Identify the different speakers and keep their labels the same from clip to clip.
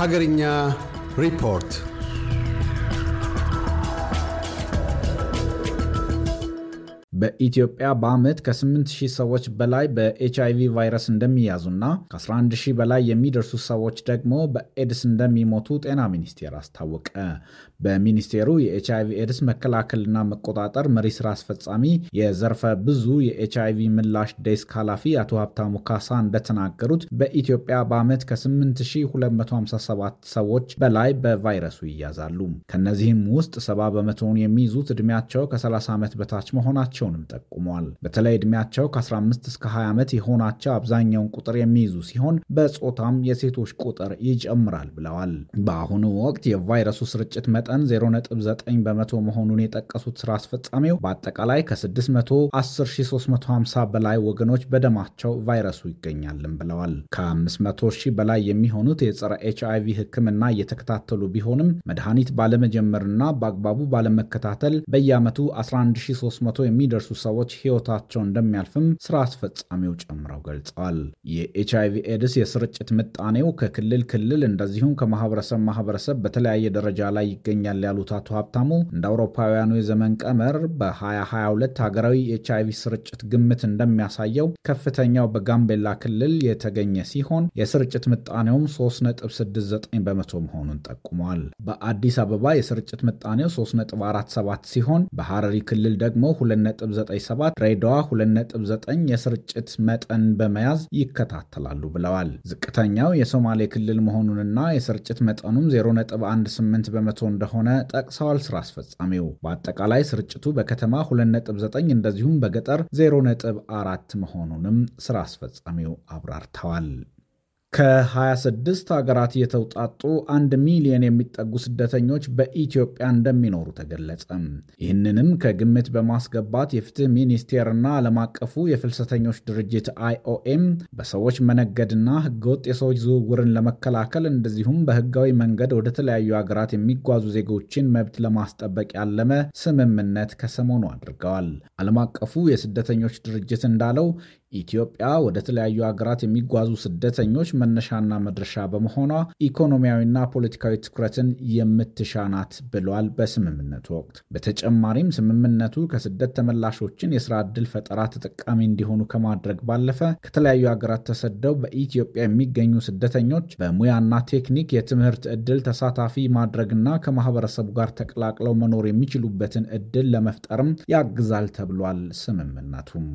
Speaker 1: ሀገርኛ ሪፖርት
Speaker 2: በኢትዮጵያ በዓመት ከ8 ሺህ ሰዎች በላይ በኤችአይቪ ቫይረስ እንደሚያዙና ከ11 ሺህ በላይ የሚደርሱ ሰዎች ደግሞ በኤድስ እንደሚሞቱ ጤና ሚኒስቴር አስታወቀ። በሚኒስቴሩ የኤችአይቪ ኤድስ መከላከልና መቆጣጠር መሪ ስራ አስፈጻሚ የዘርፈ ብዙ የኤችአይቪ ምላሽ ዴስክ ኃላፊ አቶ ሀብታሙ ካሳ እንደተናገሩት በኢትዮጵያ በዓመት ከ8257 ሰዎች በላይ በቫይረሱ ይያዛሉ። ከነዚህም ውስጥ 70 በመቶውን የሚይዙት ዕድሜያቸው ከ30 ዓመት በታች መሆናቸው መሆናቸውንም ጠቁመዋል። በተለይ ዕድሜያቸው ከ15 እስከ 20 ዓመት የሆናቸው አብዛኛውን ቁጥር የሚይዙ ሲሆን በጾታም የሴቶች ቁጥር ይጨምራል ብለዋል። በአሁኑ ወቅት የቫይረሱ ስርጭት መጠን 0.9 በመቶ መሆኑን የጠቀሱት ስራ አስፈጻሚው በአጠቃላይ ከ610350 በላይ ወገኖች በደማቸው ቫይረሱ ይገኛልን ብለዋል። ከ500 ሺህ በላይ የሚሆኑት የጸረ ኤች አይቪ ሕክምና እየተከታተሉ ቢሆንም መድኃኒት ባለመጀመርና በአግባቡ ባለመከታተል በየዓመቱ 11300 የሚደርሱ ሰዎች ሕይወታቸው እንደሚያልፍም ስራ አስፈጻሚው ጨምረው ገልጸዋል። የኤች አይቪ ኤድስ የስርጭት ምጣኔው ከክልል ክልል እንደዚሁም ከማህበረሰብ ማህበረሰብ በተለያየ ደረጃ ላይ ይገኛል ያሉት አቶ ሀብታሙ እንደ አውሮፓውያኑ የዘመን ቀመር በ2022 ሀገራዊ የኤች አይቪ ስርጭት ግምት እንደሚያሳየው ከፍተኛው በጋምቤላ ክልል የተገኘ ሲሆን የስርጭት ምጣኔውም 3.69 በመቶ መሆኑን ጠቁመዋል። በአዲስ አበባ የስርጭት ምጣኔው 3.47 ሲሆን በሐረሪ ክልል ደግሞ 2.97 ድሬዳዋ 2.9 የስርጭት መጠን በመያዝ ይከታተላሉ ብለዋል። ዝቅተኛው የሶማሌ ክልል መሆኑንና የስርጭት መጠኑም 0.18 በመቶ እንደሆነ ጠቅሰዋል። ስራ አስፈጻሚው በአጠቃላይ ስርጭቱ በከተማ 2.9 እንደዚሁም በገጠር 0.4 መሆኑንም ስራ አስፈጻሚው አብራርተዋል። ከ26 ሀገራት የተውጣጡ አንድ ሚሊዮን የሚጠጉ ስደተኞች በኢትዮጵያ እንደሚኖሩ ተገለጸ። ይህንንም ከግምት በማስገባት የፍትህ ሚኒስቴርና ዓለም አቀፉ የፍልሰተኞች ድርጅት አይኦኤም በሰዎች መነገድና ህገወጥ የሰዎች ዝውውርን ለመከላከል እንደዚሁም በህጋዊ መንገድ ወደ ተለያዩ ሀገራት የሚጓዙ ዜጎችን መብት ለማስጠበቅ ያለመ ስምምነት ከሰሞኑ አድርገዋል። ዓለም አቀፉ የስደተኞች ድርጅት እንዳለው ኢትዮጵያ ወደ ተለያዩ ሀገራት የሚጓዙ ስደተኞች መነሻና መድረሻ በመሆኗ ኢኮኖሚያዊና ፖለቲካዊ ትኩረትን የምትሻ ናት ብሏል። በስምምነቱ ወቅት በተጨማሪም ስምምነቱ ከስደት ተመላሾችን የስራ ዕድል ፈጠራ ተጠቃሚ እንዲሆኑ ከማድረግ ባለፈ ከተለያዩ ሀገራት ተሰደው በኢትዮጵያ የሚገኙ ስደተኞች በሙያና ቴክኒክ የትምህርት ዕድል ተሳታፊ ማድረግና ከማህበረሰቡ ጋር ተቀላቅለው መኖር የሚችሉበትን ዕድል ለመፍጠርም ያግዛል ተብሏል ስምምነቱም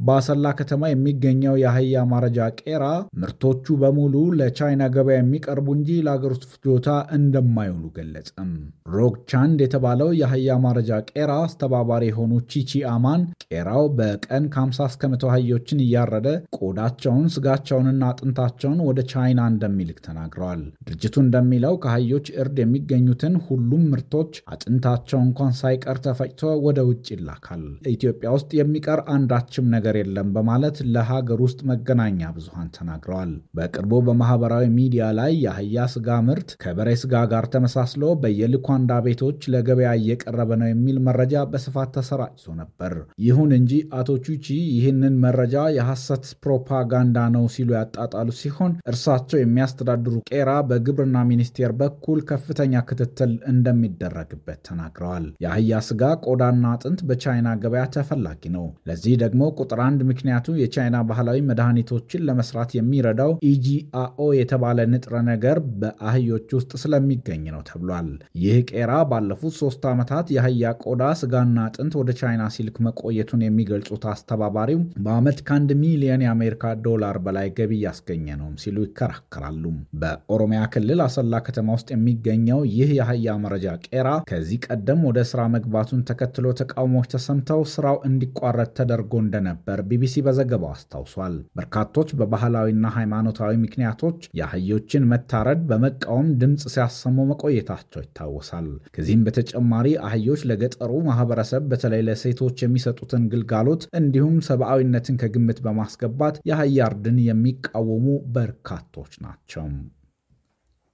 Speaker 2: በአሰላ ከተማ የሚገኘው የአህያ ማረጃ ቄራ ምርቶቹ በሙሉ ለቻይና ገበያ የሚቀርቡ እንጂ ለአገር ውስጥ ፍጆታ እንደማይውሉ ገለጸም። ሮግ ቻንድ የተባለው የአህያ ማረጃ ቄራ አስተባባሪ የሆኑ ቺቺ አማን ቄራው በቀን ከ50 እስከ መቶ አህዮችን እያረደ ቆዳቸውን፣ ስጋቸውንና አጥንታቸውን ወደ ቻይና እንደሚልክ ተናግረዋል። ድርጅቱ እንደሚለው ከአህዮች እርድ የሚገኙትን ሁሉም ምርቶች አጥንታቸው እንኳን ሳይቀር ተፈጭቶ ወደ ውጭ ይላካል። ኢትዮጵያ ውስጥ የሚቀር አንዳችም ነገር ነገር የለም በማለት ለሀገር ውስጥ መገናኛ ብዙሃን ተናግረዋል። በቅርቡ በማህበራዊ ሚዲያ ላይ የአህያ ስጋ ምርት ከበሬ ስጋ ጋር ተመሳስሎ በየልኳንዳ ቤቶች ለገበያ እየቀረበ ነው የሚል መረጃ በስፋት ተሰራጭቶ ነበር። ይሁን እንጂ አቶ ቹቺ ይህንን መረጃ የሐሰት ፕሮፓጋንዳ ነው ሲሉ ያጣጣሉ ሲሆን እርሳቸው የሚያስተዳድሩ ቄራ በግብርና ሚኒስቴር በኩል ከፍተኛ ክትትል እንደሚደረግበት ተናግረዋል። የአህያ ስጋ ቆዳና አጥንት በቻይና ገበያ ተፈላጊ ነው። ለዚህ ደግሞ ቁጥር ቁጥር አንድ ምክንያቱ የቻይና ባህላዊ መድኃኒቶችን ለመስራት የሚረዳው ኢጂአኦ የተባለ ንጥረ ነገር በአህዮች ውስጥ ስለሚገኝ ነው ተብሏል። ይህ ቄራ ባለፉት ሶስት ዓመታት የአህያ ቆዳ፣ ስጋና አጥንት ወደ ቻይና ሲልክ መቆየቱን የሚገልጹት አስተባባሪው በዓመት ከአንድ ሚሊዮን የአሜሪካ ዶላር በላይ ገቢ እያስገኘ ነውም ሲሉ ይከራከራሉ። በኦሮሚያ ክልል አሰላ ከተማ ውስጥ የሚገኘው ይህ የአህያ መረጃ ቄራ ከዚህ ቀደም ወደ ስራ መግባቱን ተከትሎ ተቃውሞዎች ተሰምተው ስራው እንዲቋረጥ ተደርጎ እንደነበር እንደነበር ቢቢሲ በዘገባው አስታውሷል። በርካቶች በባህላዊና ሃይማኖታዊ ምክንያቶች የአህዮችን መታረድ በመቃወም ድምፅ ሲያሰሙ መቆየታቸው ይታወሳል። ከዚህም በተጨማሪ አህዮች ለገጠሩ ማህበረሰብ በተለይ ለሴቶች የሚሰጡትን ግልጋሎት እንዲሁም ሰብአዊነትን ከግምት በማስገባት የአህያ እርድን የሚቃወሙ በርካቶች ናቸው።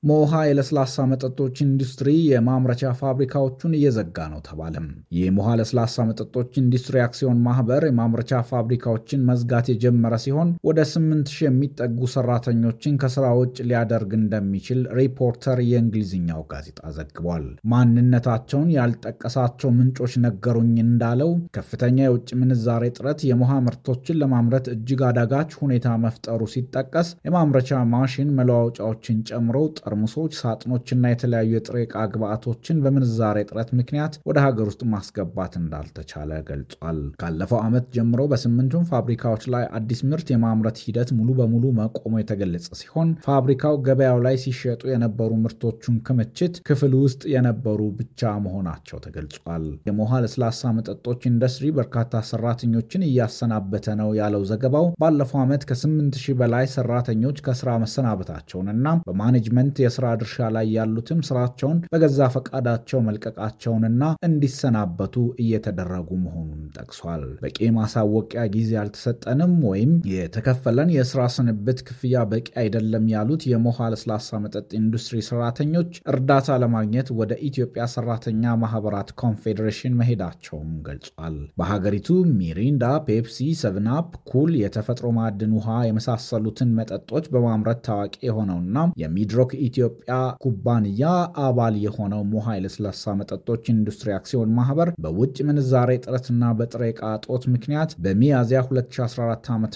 Speaker 2: ሞሃ የለስላሳ መጠጦች ኢንዱስትሪ የማምረቻ ፋብሪካዎቹን እየዘጋ ነው ተባለም። የሞሃ ለስላሳ መጠጦች ኢንዱስትሪ አክሲዮን ማህበር የማምረቻ ፋብሪካዎችን መዝጋት የጀመረ ሲሆን ወደ 8000 የሚጠጉ ሰራተኞችን ከስራ ውጭ ሊያደርግ እንደሚችል ሪፖርተር የእንግሊዝኛው ጋዜጣ ዘግቧል። ማንነታቸውን ያልጠቀሳቸው ምንጮች ነገሩኝ እንዳለው ከፍተኛ የውጭ ምንዛሬ ጥረት የሞሃ ምርቶችን ለማምረት እጅግ አዳጋች ሁኔታ መፍጠሩ ሲጠቀስ የማምረቻ ማሽን መለዋወጫዎችን ጨምሮ ጠርሙሶች፣ ሳጥኖችና የተለያዩ የጥሬ ዕቃ ግብዓቶችን በምንዛሬ ጥረት ምክንያት ወደ ሀገር ውስጥ ማስገባት እንዳልተቻለ ገልጿል። ካለፈው ዓመት ጀምሮ በስምንቱም ፋብሪካዎች ላይ አዲስ ምርት የማምረት ሂደት ሙሉ በሙሉ መቆሙ የተገለጸ ሲሆን ፋብሪካው ገበያው ላይ ሲሸጡ የነበሩ ምርቶቹን ክምችት ክፍል ውስጥ የነበሩ ብቻ መሆናቸው ተገልጿል። የሞሃ ለስላሳ መጠጦች ኢንዱስትሪ በርካታ ሰራተኞችን እያሰናበተ ነው ያለው ዘገባው ባለፈው ዓመት ከ8 ሺህ በላይ ሰራተኞች ከስራ መሰናበታቸውንና በማኔጅመንት የስራ ድርሻ ላይ ያሉትም ስራቸውን በገዛ ፈቃዳቸው መልቀቃቸውንና እንዲሰናበቱ እየተደረጉ መሆኑን ጠቅሷል። በቂ ማሳወቂያ ጊዜ አልተሰጠንም ወይም የተከፈለን የስራ ስንብት ክፍያ በቂ አይደለም ያሉት የሞሃ ለስላሳ መጠጥ ኢንዱስትሪ ሰራተኞች እርዳታ ለማግኘት ወደ ኢትዮጵያ ሰራተኛ ማህበራት ኮንፌዴሬሽን መሄዳቸውም ገልጿል። በሀገሪቱ ሚሪንዳ፣ ፔፕሲ፣ ሰቨን አፕ፣ ኩል፣ የተፈጥሮ ማዕድን ውሃ የመሳሰሉትን መጠጦች በማምረት ታዋቂ የሆነውና የሚድሮክ ኢትዮጵያ ኩባንያ አባል የሆነው ሞሃ የለስላሳ መጠጦች ኢንዱስትሪ አክሲዮን ማህበር በውጭ ምንዛሬ እጥረትና በጥሬ ዕቃ እጦት ምክንያት በሚያዝያ 2014 ዓ ም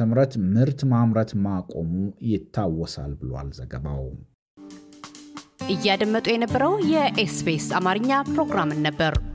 Speaker 2: ምርት ማምረት ማቆሙ ይታወሳል ብሏል ዘገባው።
Speaker 3: እያደመጡ የነበረው የኤስቢኤስ አማርኛ ፕሮግራምን ነበር።